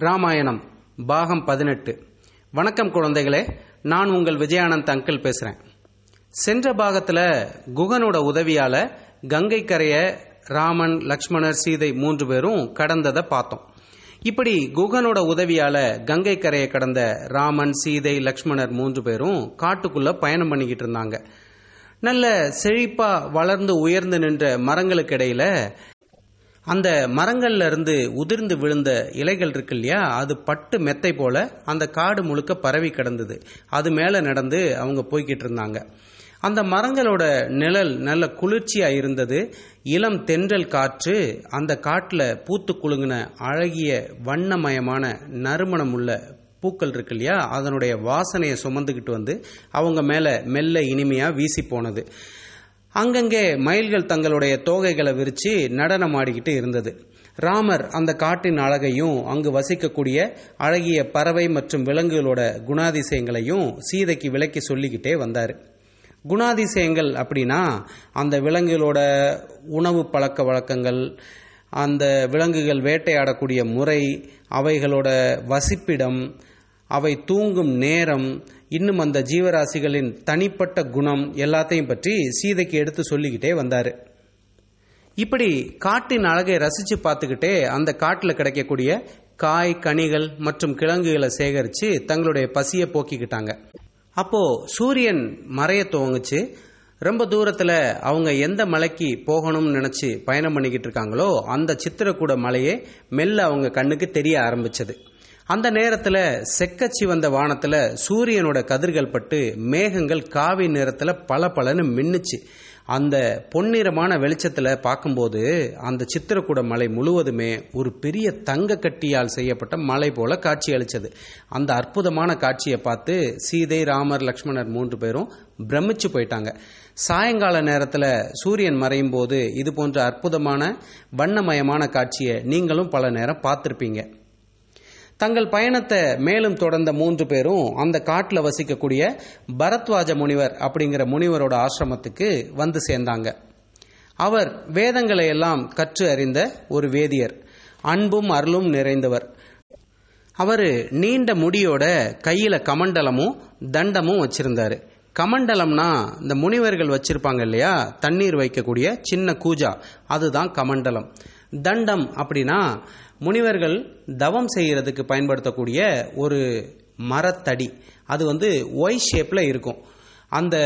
ராமாயணம் பாகம் பதினெட்டு. வணக்கம் குழந்தைகளே நான் உங்கள் விஜயானந்த் அங்கிள் பேசுகிறேன் சென்ற பாகத்தில் குகனோட உதவியால் கங்கை கரையை ராமன் லக்ஷ்மணர் சீதை மூன்று பேரும் கடந்ததை பார்த்தோம். இப்படி குகனோட உதவியால் கங்கை கரையை கடந்த ராமன் சீதை லக்ஷ்மணர் மூன்று பேரும் காட்டுக்குள்ளே பயணம் பண்ணிக்கிட்டு இருந்தாங்க. நல்ல செழிப்பாக வளர்ந்து உயர்ந்து நின்ற மரங்களுக்கு இடையில அந்த மரங்கள்ல இருந்து உதிர்ந்து விழுந்த இலைகள் இருக்கு இல்லையா? அது பட்டு மெத்தை போல அந்த காடு முழுக்க பரவி கிடந்தது. அது மேல நடந்து அவங்க போய்கிட்டு இருந்தாங்க. அந்த மரங்களோட நிழல் நல்ல குளிர்ச்சியா இருந்தது. இளம் தென்றல் காற்று அந்த காட்டுல பூத்து குலுங்கின அழகிய வண்ணமயமான நறுமணம் உள்ள பூக்கள் இருக்கு இல்லையா? அதனுடைய வாசனையை சுமந்துக்கிட்டு வந்து அவங்க மேல மெல்ல இனிமையா வீசி போனது. அங்கங்கே மயில்கள் தங்களுடைய தோகைகளை விரிச்சு நடனம் ஆடிக்கிட்டு இருந்தது. ராமர் அந்த காட்டின் அழகையும் அங்கு வசிக்கக்கூடிய அழகிய பறவை மற்றும் விலங்குகளோட குணாதிசயங்களையும் சீதைக்கு விளக்கி சொல்லிக்கிட்டே வந்தார். குணாதிசயங்கள் அப்படின்னா அந்த விலங்குகளோட உணவு பழக்க வழக்கங்கள் அந்த விலங்குகள் வேட்டையாடக்கூடிய முறை அவைகளோட வசிப்பிடம் அவை தூங்கும் நேரம் இன்னும் அந்த ஜீவராசிகளின் தனிப்பட்ட குணம் எல்லாத்தையும் பற்றி சீதைக்கு எடுத்து சொல்லிக்கிட்டே வந்தார். இப்படி காட்டின் அழகை ரசித்து பார்த்துக்கிட்டே அந்த காட்டில் கிடைக்கக்கூடிய காய் கனிகள் மற்றும் கிழங்குகளை சேகரித்து தங்களுடைய பசியை போக்கிக்கிட்டாங்க. அப்போது சூரியன் மறைய துவங்குச்சு. ரொம்ப தூரத்தில் அவங்க எந்த மலைக்கு போகணும்னு நினச்சி பயணம் பண்ணிக்கிட்டு இருக்காங்களோ அந்த சித்திரக்கூட மலையே மெல்ல அவங்க கண்ணுக்கு தெரிய ஆரம்பிச்சது. அந்த நேரத்தில் செக்கச்சி வந்த வானத்தில் சூரியனோட கதிர்கள் பட்டு மேகங்கள் காவி நிறத்தில் பல பலன்னு மின்னுச்சு. அந்த பொன்னிறமான வெளிச்சத்தில் பார்க்கும்போது அந்த சித்திரக்கூட மலை முழுவதுமே ஒரு பெரிய தங்க கட்டியால் செய்யப்பட்ட மலை போல காட்சி அளிச்சது. அந்த அற்புதமான காட்சியை பார்த்து சீதை ராமர் லக்ஷ்மணர் மூன்று பேரும் பிரமிச்சு போயிட்டாங்க. சாயங்கால நேரத்தில் சூரியன் மறையும் போது இது போன்ற அற்புதமான வண்ணமயமான காட்சியை நீங்களும் பல நேரம் பார்த்துருப்பீங்க. தங்கள் பயணத்தை மேலும் தொடர்ந்த மூன்று பேரும் அந்த காட்டில் வசிக்கக்கூடிய பரத்வாஜ முனிவர் அப்படிங்கிற முனிவரோட ஆசிரமத்துக்கு வந்து சேர்ந்தாங்க. அவர் வேதங்களை எல்லாம் கற்று அறிந்த ஒரு வேதியர் அன்பும் அருளும் நிறைந்தவர். அவர் நீண்ட முடியோட கையில கமண்டலமும் தண்டமும் வச்சிருந்தாரு. கமண்டலம்னா இந்த முனிவர்கள் வச்சிருப்பாங்க இல்லையா? தண்ணீர் வைக்கக்கூடிய சின்ன கூஜா அதுதான் கமண்டலம். தண்டம் அப்படின்னா முனிவர்கள் தவம் செய்கிறதுக்கு பயன்படுத்தக்கூடிய ஒரு மரத்தடி. அது வந்து ஒய் ஷேப்பில் இருக்கும். அந்த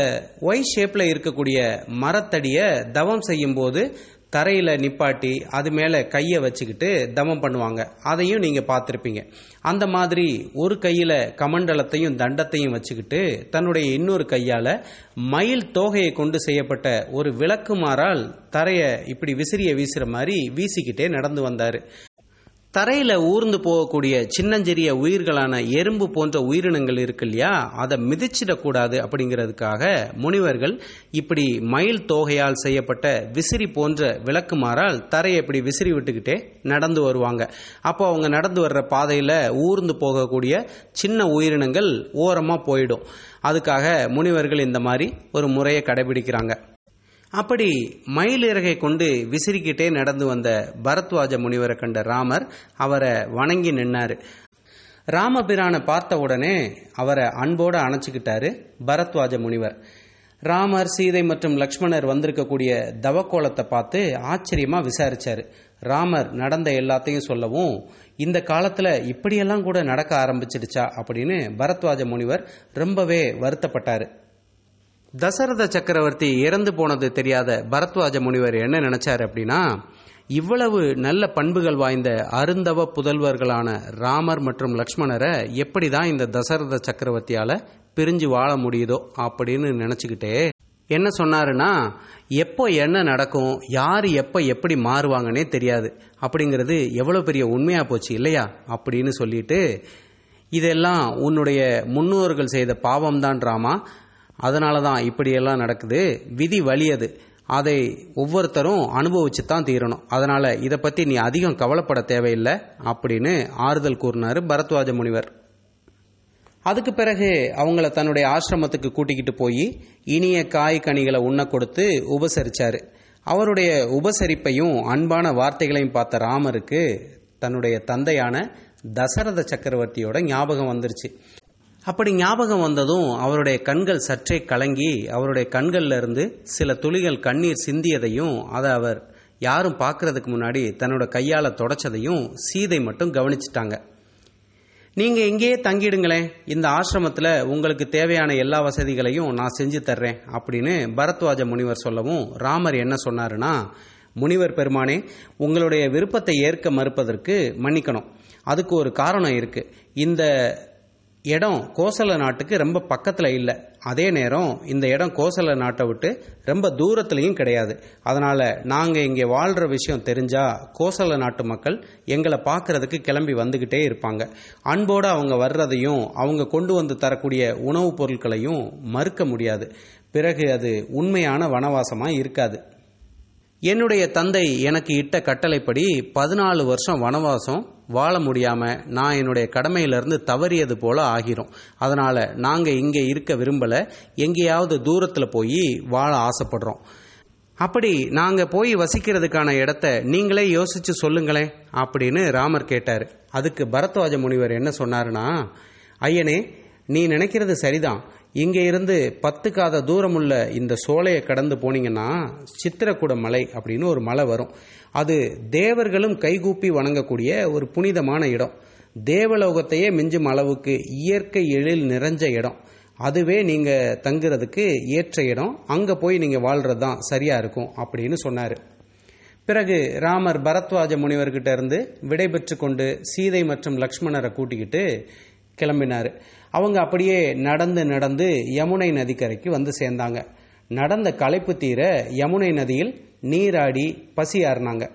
ஒய் ஷேப்பில் இருக்கக்கூடிய மரத்தடியை தவம் செய்யும்போது தரையில் நிப்பாட்டி அது மேலே கையை வச்சுக்கிட்டு தமம் பண்ணுவாங்க. அதையும் நீங்கள் பார்த்துருப்பீங்க. அந்த மாதிரி ஒரு கையில் கமண்டலத்தையும் தண்டத்தையும் வச்சுக்கிட்டு தன்னுடைய இன்னொரு கையால் மயில் தோகையை கொண்டு செய்யப்பட்ட ஒரு விளக்குமாறால் தரையை இப்படி விசிறிய வீசுகிற மாதிரி வீசிக்கிட்டே நடந்து வந்தார். தரையில ஊர்ந்து போகக்கூடிய சின்னஞ்சிறிய உயிர்களான எறும்பு போன்ற உயிரினங்கள் இருக்கு இல்லையா? அதை மிதிச்சிடக்கூடாது அப்படிங்கிறதுக்காக முனிவர்கள் இப்படி மயில் தோகையால் செய்யப்பட்ட விசிறி போன்ற விளக்குமாறால் தரையை இப்படி விசிறி விட்டுக்கிட்டே நடந்து வருவாங்க. அப்போ அவங்க நடந்து வர்ற பாதையில ஊர்ந்து போகக்கூடிய சின்ன உயிரினங்கள் ஓரமாக போயிடும். அதுக்காக முனிவர்கள் இந்த மாதிரி ஒரு முறையை கடைபிடிக்கிறாங்க. அப்படி மயில் இறகை கொண்டு விசிறிக்கிட்டே நடந்து வந்த பரத்வாஜ முனிவரை கண்ட ராமர் அவரை வணங்கி நின்னாரு. ராமபிரானை பார்த்த உடனே அவரை அன்போடு அணைச்சிக்கிட்டாரு பரத்வாஜ முனிவர். ராமர் சீதை மற்றும் லக்ஷ்மணர் வந்திருக்கக்கூடிய தவக்கோலத்தை பார்த்து ஆச்சரியமா விசாரிச்சாரு. ராமர் நடந்த எல்லாத்தையும் சொல்லவும் இந்த காலத்துல இப்படியெல்லாம் கூட நடக்க ஆரம்பிச்சிடுச்சா? அப்படின்னு பரத்வாஜ முனிவர் ரொம்பவே வருத்தப்பட்டாரு. தசரத சக்கரவர்த்தி இறந்து போனது தெரியாத பரத்வாஜ முனிவர் என்ன நினைச்சாரு அப்படின்னா இவ்வளவு நல்ல பண்புகள் வாய்ந்த அருந்தவ புதல்வர்களான ராமர் மற்றும் லக்ஷ்மணரை எப்படி தான் இந்த தசரத சக்கரவர்த்தியால பிரிஞ்சு வாழ முடியுதோ அப்படின்னு நினைச்சுக்கிட்டே என்ன சொன்னாருன்னா எப்போ என்ன நடக்கும் யார் எப்போ எப்படி மாறுவாங்கன்னே தெரியாது. அப்படிங்கிறது எவ்வளோ பெரிய உண்மையாக போச்சு இல்லையா? அப்படின்னு சொல்லிட்டு இதெல்லாம் உன்னுடைய முன்னோர்கள் செய்த பாவம்தான் ராமா. அதனால தான் இப்படியெல்லாம் நடக்குது. விதி வலியது. அதை ஒவ்வொருத்தரும் அனுபவிச்சு தான் தீரணும். அதனால் இதை பற்றி நீ அதிகம் கவலைப்பட தேவையில்லை அப்படின்னு ஆறுதல் கூறினார் பரத்வாஜ முனிவர். அதுக்கு பிறகு அவங்கள தன்னுடைய ஆசிரமத்துக்கு கூட்டிக்கிட்டு போய் இனிய காய் கனிகளை உண்ண கொடுத்து உபசரிச்சாரு. அவருடைய உபசரிப்பையும் அன்பான வார்த்தைகளையும் பார்த்த ராமருக்கு தன்னுடைய தந்தையான தசரத சக்கரவர்த்தியோட ஞாபகம் வந்துருச்சு. அப்படி ஞாபகம் வந்ததும் அவருடைய கண்கள் சற்றே கலங்கி அவருடைய கண்கள்ல இருந்து சில துளிகள் கண்ணீர் சிந்தியதையும் அதை அவர் யாரும் பார்க்கறதுக்கு முன்னாடி தன்னோட கையால் தொடச்சதையும் சீதை மட்டும் கவனிச்சிட்டாங்க. நீங்கள் இங்கேயே தங்கிடுங்களேன். இந்த ஆசிரமத்தில் உங்களுக்கு தேவையான எல்லா வசதிகளையும் நான் செஞ்சு தர்றேன் அப்படின்னு பரத்வாஜ முனிவர் சொல்லவும் ராமர் என்ன சொன்னாருன்னா முனிவர் பெருமானே உங்களுடைய விருப்பத்தை ஏற்க மறுப்பதற்கு மன்னிக்கணும். அதுக்கு ஒரு காரணம் இருக்குது இந்த இடம் கோசல நாட்டுக்கு ரொம்ப பக்கத்தில் இல்லை. அதே நேரம் இந்த இடம் கோசல நாட்டை விட்டு ரொம்ப தூரத்துலையும் கிடையாது. அதனால் நாங்கள் இங்கே வாழ்கிற விஷயம் தெரிஞ்சால் கோசல நாட்டு மக்கள் எங்களை பார்க்குறதுக்கு கிளம்பி வந்துக்கிட்டே இருப்பாங்க. அன்போடு அவங்க வர்றதையும் அவங்க கொண்டு வந்து தரக்கூடிய உணவுப் பொருட்களையும் மறுக்க முடியாது. பிறகு அது உண்மையான வனவாசமாக இருக்காது. என்னுடைய தந்தை எனக்கு இட்ட கட்டளைப்படி பதினாலு வருஷம் வனவாசம் வாழ முடியாம நான் என்னுடைய கடமையிலிருந்து தவறியது போல ஆகிரும். அதனால நாங்க இங்க இருக்க விரும்பல. எங்கேயாவது தூரத்துல போய் வாழ ஆசைப்படுறோம். அப்படி நாங்க போய் வசிக்கிறதுக்கான இடத்த நீங்களே யோசிச்சு சொல்லுங்களேன் அப்படின்னு ராமர் கேட்டார். அதுக்கு பரத்வாஜ முனிவர் என்ன சொன்னாருன்னா ஐயனே நீ நினைக்கிறது சரிதான். இங்கே இருந்து பத்து காத தூரமுள்ள இந்த சோலையை கடந்து போனீங்கன்னா சித்திரக்கூட மலை அப்படின்னு ஒரு மலை வரும். அது தேவர்களும் கைகூப்பி வணங்கக்கூடிய ஒரு புனிதமான இடம். தேவலோகத்தையே மிஞ்சும் அளவுக்கு இயற்கை எழில் நிறைஞ்ச இடம். அதுவே நீங்கள் தங்குறதுக்கு ஏற்ற இடம். அங்கே போய் நீங்கள் வாழ்கிறது தான் சரியாக இருக்கும் அப்படின்னு சொன்னார். பிறகு ராமர் பரத்வாஜ முனிவர்கிட்ட இருந்து விடை பெற்று கொண்டு சீதை மற்றும் லக்ஷ்மணரை கூட்டிக்கிட்டு கிளம்பினார். அவங்க அப்படியே நடந்து நடந்து யமுனை நதிக்கரைக்கு வந்து சேர்ந்தாங்க. நடந்த களைப்பு தீர யமுனை நதியில் நீராடி பசியாறினாங்க.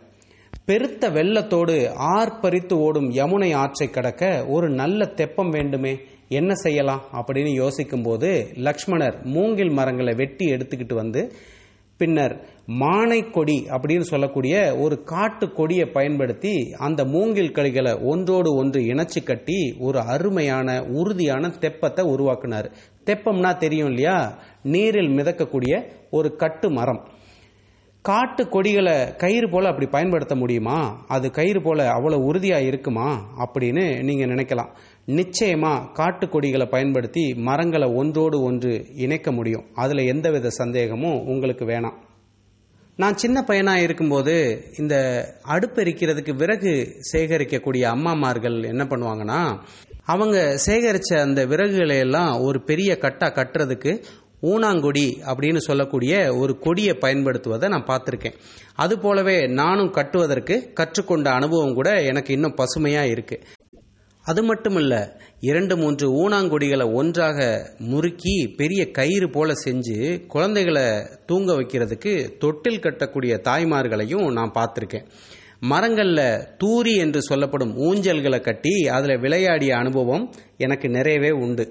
பெருத்த வெள்ளத்தோடு ஆர்ப்பரித்து ஓடும் யமுனை ஆற்றை கடக்க ஒரு நல்ல தெப்பம் வேண்டுமே என்ன செய்யலாம் அப்படின்னு யோசிக்கும்போது லக்ஷ்மணர் மூங்கில் மரங்களை வெட்டி எடுத்துக்கிட்டு வந்து பின்னர் மானை கொடி அப்படின்னு சொல்லக்கூடிய ஒரு காட்டு கொடியை பயன்படுத்தி அந்த மூங்கில் கழிகளை ஒன்றோடு ஒன்று இணைச்சு கட்டி ஒரு அருமையான உறுதியான தெப்பத்தை உருவாக்குனார். தெப்பம்னா தெரியும் இல்லையா? நீரில் மிதக்கக்கூடிய ஒரு கட்டு மரம். காட்டு கொடிகளை கயிறு போல அப்படி பயன்படுத்த முடியுமா? அது கயிறு போல அவ்வளோ உறுதியாக இருக்குமா? அப்படின்னு நீங்கள் நினைக்கலாம். நிச்சயமா காட்டு கொடிகளை பயன்படுத்தி மரங்களை ஒன்றோடு ஒன்று இணைக்க முடியும். அதில் எந்தவித சந்தேகமும் உங்களுக்கு வேணாம். நான் சின்ன பையனாக இருக்கும்போது இந்த அடுப்பு எரிக்கிறதுக்கு விறகு சேகரிக்கக்கூடிய அம்மாமார்கள் என்ன பண்ணுவாங்கன்னா அவங்க சேகரிச்ச அந்த விறகுகளை எல்லாம் ஒரு பெரிய கட்டாக கட்டுறதுக்கு ஊனாங்கொடி அப்படின்னு சொல்லக்கூடிய ஒரு கொடியை பயன்படுத்துவதை நான் பார்த்துருக்கேன். அது போலவே நானும் கட்டுவதற்கு கற்றுக்கொண்ட அனுபவம் கூட எனக்கு இன்னும் பசுமையாக இருக்குது அது மட்டுமல்ல இரண்டு மூன்று ஊனாங்கொடிகளை ஒன்றாக முறுக்கி பெரிய கயிறு போல செஞ்சு குழந்தைகளை தூங்க வைக்கிறதுக்கு தொட்டில் கட்டக்கூடிய தாய்மார்களையும் நான் பார்த்துருக்கேன். மரங்களில் தூரி என்று சொல்லப்படும் ஊஞ்சல்களை கட்டி அதில் விளையாடிய அனுபவம் எனக்கு நிறையவே உண்டு.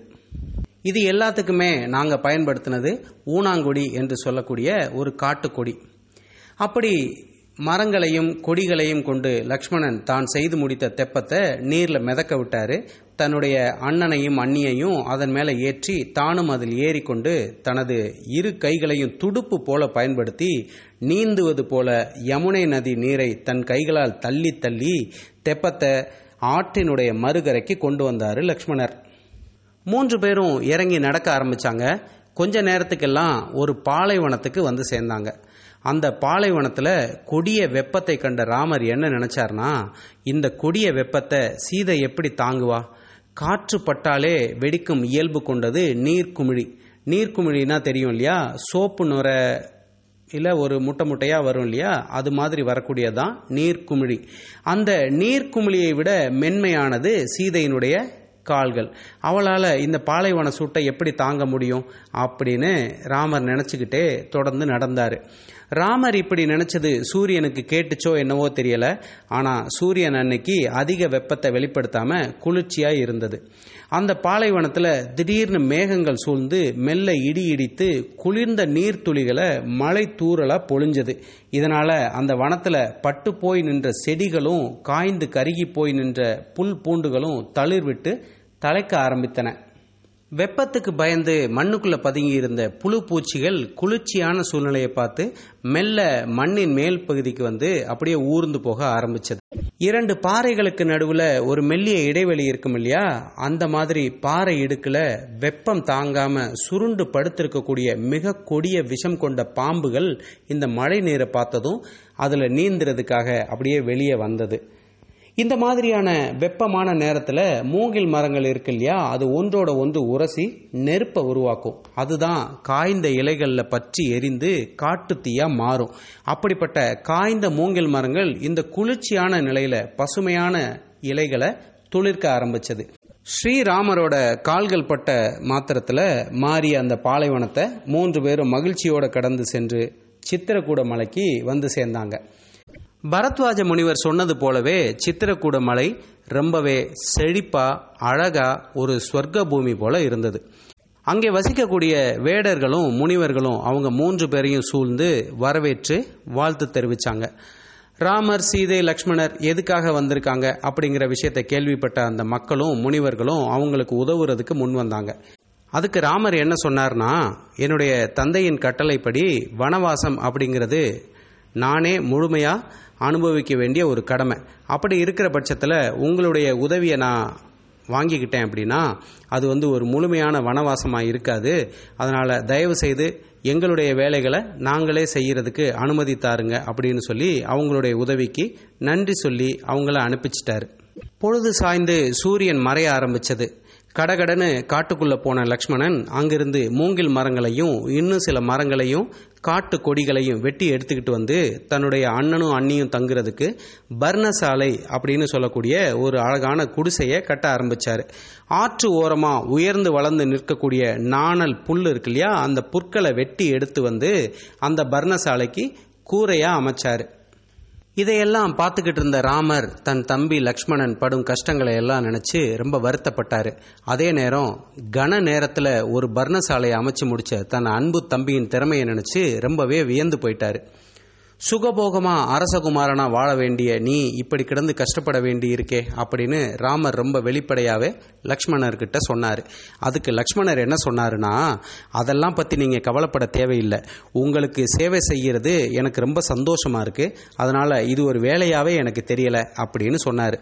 இது எல்லாத்துக்குமே நாங்கள் பயன்படுத்தினது ஊனாங்கொடி என்று சொல்லக்கூடிய ஒரு காட்டுக்கொடி. அப்படி மரங்களையும் கொடிகளையும் கொண்டு லக்ஷ்மணன் தான் செய்து முடித்த தெப்பத்தை நீர்ல மிதக்க விட்டாரு. தன்னுடைய அண்ணனையும் அண்ணியையும் அதன் மேல ஏற்றி தானும் அதில் ஏறிக்கொண்டு தனது இரு கைகளையும் துடுப்பு போல பயன்படுத்தி நீந்துவது போல யமுனை நதி நீரை தன் கைகளால் தள்ளி தள்ளி தெப்பத்தை ஆற்றினுடைய மறுகரைக்கு கொண்டு வந்தாரு லக்ஷ்மணர். மூன்று பேரும் இறங்கி நடக்க ஆரம்பிச்சாங்க. கொஞ்ச நேரத்துக்கெல்லாம் ஒரு பாலைவனத்துக்கு வந்து சேர்ந்தாங்க. அந்த பாலைவனத்தில் கொடிய வெப்பத்தை கண்ட ராமர் என்ன நினைச்சார்னா இந்த கொடிய வெப்பத்தை சீதை எப்படி தாங்குவா? காற்று பட்டாலே வெடிக்கும் இயல்பு கொண்டது நீர்க்குமிழி நீர்க்குமிழினா தெரியும் இல்லையா? சோப்பு நுர இல்லை ஒரு முட்டை முட்டையாக வரும் இல்லையா? அது மாதிரி வரக்கூடியதான் நீர்க்குமிழி அந்த நீர்க்குமிழியை விட மென்மையானது சீதையினுடைய கால்கள். அவளால் இந்த பாலைவன சூட்டை எப்படி தாங்க முடியும் அப்படின்னு ராமர் நினச்சிக்கிட்டே தொடர்ந்து நடந்தார். ராமர் இப்படி நினைச்சது சூரியனுக்கு கேட்டுச்சோ என்னவோ தெரியல. ஆனா சூரியன் அன்னைக்கு அதிக வெப்பத்தை வெளிப்படுத்தாம குளிர்ச்சியா இருந்தது. அந்த பாலைவனத்துல திடீர்னு மேகங்கள் சூழ்ந்து மெல்ல இடி இடித்து குளிர்ந்த நீர்த்துளிகளை மழை தூறலா பொழிஞ்சது. இதனால அந்த வனத்துல பட்டு போய் நின்ற செடிகளும் காய்ந்து கருகி போய் நின்ற புல் பூண்டுகளும் தளிர்விட்டு தலைக்க ஆரம்பித்தன. வெப்பத்துக்கு பயந்து மண்ணுக்குள்ள பதுங்கி இருந்த புழு பூச்சிகள் குளிர்ச்சியான சூழ்நிலையை பார்த்து மெல்ல மண்ணின் மேல் பகுதிக்கு வந்து அப்படியே ஊர்ந்து போக ஆரம்பிச்சது. இரண்டு பாறைகளுக்கு நடுவில் ஒரு மெல்லிய இடைவெளி இருக்கும் இல்லையா? அந்த மாதிரி பாறை இடுக்கில் வெப்பம் தாங்காம சுருண்டு படுத்திருக்கக்கூடிய மிக கொடிய விஷம் கொண்ட பாம்புகள் இந்த மழை நீரை பார்த்ததும் அதில் நீந்துறதுக்காக அப்படியே வெளியே வந்தது. இந்த மாதிரியான வெப்பமான நேரத்தில் மூங்கில் மரங்கள் இருக்கு இல்லையா அது ஒன்றோட ஒன்று உரசி நெருப்பை உருவாக்கும். அதுதான் காய்ந்த இலைகளில் பற்றி எரிந்து காட்டுத்தீயாக மாறும். அப்படிப்பட்ட காய்ந்த மூங்கில் மரங்கள் இந்த குளிர்ச்சியான நிலையில் பசுமையான இலைகளை துளிர்க்க ஆரம்பிச்சது. ஸ்ரீராமரோட கால்கள் பட்ட மாத்திரத்தில் மாறிய அந்த பாலைவனத்தை மூன்று பேரும் மகிழ்ச்சியோடு கடந்து சென்று சித்திரக்கூட மலைக்கு வந்து சேர்ந்தாங்க. பரத்வாஜ முனிவர் சொன்னது போலவே சித்திரக்கூட மலை ரொம்பவே செழிப்பா அழகா ஒரு ஸ்வர்க்க பூமி போல இருந்தது. அங்கே வசிக்கக்கூடிய வேடர்களும் முனிவர்களும் அவங்க மூன்று பேரையும் சூழ்ந்து வரவேற்று வாழ்த்து தெரிவித்தாங்க ராமர் சீதை லக்ஷ்மணர் எதுக்காக வந்திருக்காங்க அப்படிங்கிற விஷயத்தை கேள்விப்பட்ட அந்த மக்களும் முனிவர்களும் அவங்களுக்கு உதவுறதுக்கு முன் வந்தாங்க. அதுக்கு ராமர் என்ன சொன்னார்னா என்னுடைய தந்தையின் கட்டளைப்படி வனவாசம் அப்படிங்கிறது நானே முழுமையாக அனுபவிக்க வேண்டிய ஒரு கடமை. அப்படி இருக்கிற பட்சத்தில் உங்களுடைய உதவியை நான் வாங்கிக்கிட்டேன் அப்படின்னா அது வந்து ஒரு முழுமையான வனவாசமாக இருக்காது. அதனால் தயவு செய்து எங்களுடைய வேலைகளை நாங்களே செய்கிறதுக்கு அனுமதி தாருங்க அப்படின்னு சொல்லி அவங்களுடைய உதவிக்கு நன்றி சொல்லி அவங்கள அனுப்பிச்சிட்டாரு. பொழுது சாய்ந்து சூரியன் மறைய ஆரம்பிச்சது. கடகடன்னு காட்டுக்குள்ளே போன லக்ஷ்மணன் அங்கிருந்து மூங்கில் மரங்களையும் இன்னும் சில மரங்களையும் காட்டு கொடிகளையும் வெட்டி எடுத்துக்கிட்டு வந்து தன்னுடைய அண்ணனும் அண்ணியும் தங்குறதுக்கு பர்ணசாலை அப்படின்னு சொல்லக்கூடிய ஒரு அழகான குடிசையை கட்ட ஆரம்பித்தார் ஆற்று ஓரமாக உயர்ந்து வளர்ந்து நிற்கக்கூடிய நாணல் புல் இருக்கு இல்லையா? அந்த புற்களை வெட்டி எடுத்து வந்து அந்த பர்ணசாலைக்கு கூரையாக அமைச்சாரு. இதையெல்லாம் பார்த்துக்கிட்டு இருந்த ராமர் தன் தம்பி லக்ஷ்மணன் படும் கஷ்டங்களை எல்லாம் நினைச்சு ரொம்ப வருத்தப்பட்டாரு. அதே நேரம் கன நேரத்தில் ஒரு பர்ணசாலையை அமைச்சு முடிச்ச தன் அன்பு தம்பியின் திறமையை நினைச்சு ரொம்பவே வியந்து போயிட்டாரு. சுகபோகமா அரசகுமாரனா வாழ வேண்டிய நீ இப்படி கிடந்து கஷ்டப்பட வேண்டி இருக்கே அப்படின்னு ராமர் ரொம்ப வெளிப்படையாவே லக்ஷ்மணர்கிட்ட சொன்னார். அதுக்கு லக்ஷ்மணர் என்ன சொன்னாருன்னா அதெல்லாம் பத்தி நீங்க கவலைப்பட தேவையில்லை. உங்களுக்கு சேவை செய்கிறது எனக்கு ரொம்ப சந்தோஷமா இருக்கு. அதனால இது ஒரு வேலையாவே எனக்கு தெரியல அப்படின்னு சொன்னாரு.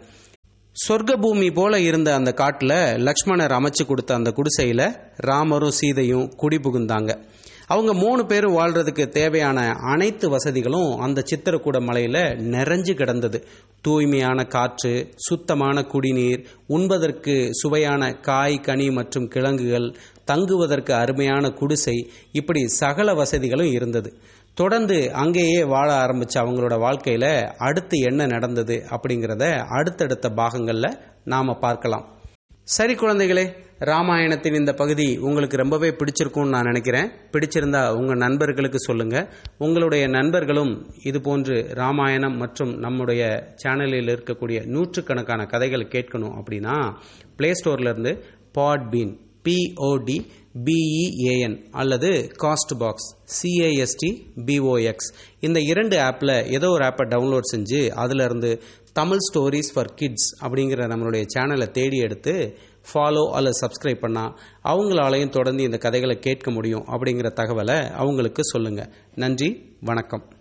சொர்க்க பூமி போல இருந்த அந்த காட்டில் லக்ஷ்மணர் அமைச்சு கொடுத்த அந்த குடிசையில் ராமரும் சீதையும் குடி புகுந்தாங்க. அவங்க மூணு பேரும் வாழ்றதுக்கு தேவையான அனைத்து வசதிகளும் அந்த சித்திரக்கூட மலையில் நிறைஞ்சு கிடந்தது. தூய்மையான காற்று சுத்தமான குடிநீர் உண்பதற்கு சுவையான காய் கனி மற்றும் கிழங்குகள் தங்குவதற்கு அருமையான குடிசை இப்படி சகல வசதிகளும் இருந்தது. தொடர்ந்து அங்கேயே வாழ ஆரம்பித்த அவங்களோட வாழ்க்கையில் அடுத்து என்ன நடந்தது அப்படிங்கிறத அடுத்தடுத்த பாகங்களில் நாம் பார்க்கலாம். சரி குழந்தைகளே ராமாயணத்தின் இந்த பகுதி உங்களுக்கு ரொம்பவே பிடிச்சிருக்கும்னு நான் நினைக்கிறேன். பிடிச்சிருந்தா உங்கள் நண்பர்களுக்கு சொல்லுங்கள் உங்களுடைய நண்பர்களும் இது போன்று ராமாயணம் மற்றும் நம்முடைய சேனலில் இருக்கக்கூடிய நூற்றுக்கணக்கான கதைகள் கேட்கணும் அப்படின்னா play ஸ்டோர்லேருந்து Podbean P O D B E A N அல்லது Castbox C A S T B O X இந்த இரண்டு ஆப்பில் ஏதோ ஒரு ஆப்பை டவுன்லோட் செஞ்சு அதிலிருந்து தமிழ் ஸ்டோரிஸ் ஃபார் கிட்ஸ் அப்படிங்கிற நம்மளுடைய சேனலை தேடி எடுத்து ஃபாலோ அல்லது சப்ஸ்கிரைப் பண்ணால் அவங்களாலையும் தொடர்ந்து இந்த கதைகளை கேட்க முடியும் அப்படிங்கிற தகவலை அவங்களுக்கு சொல்லுங்கள் நன்றி வணக்கம்.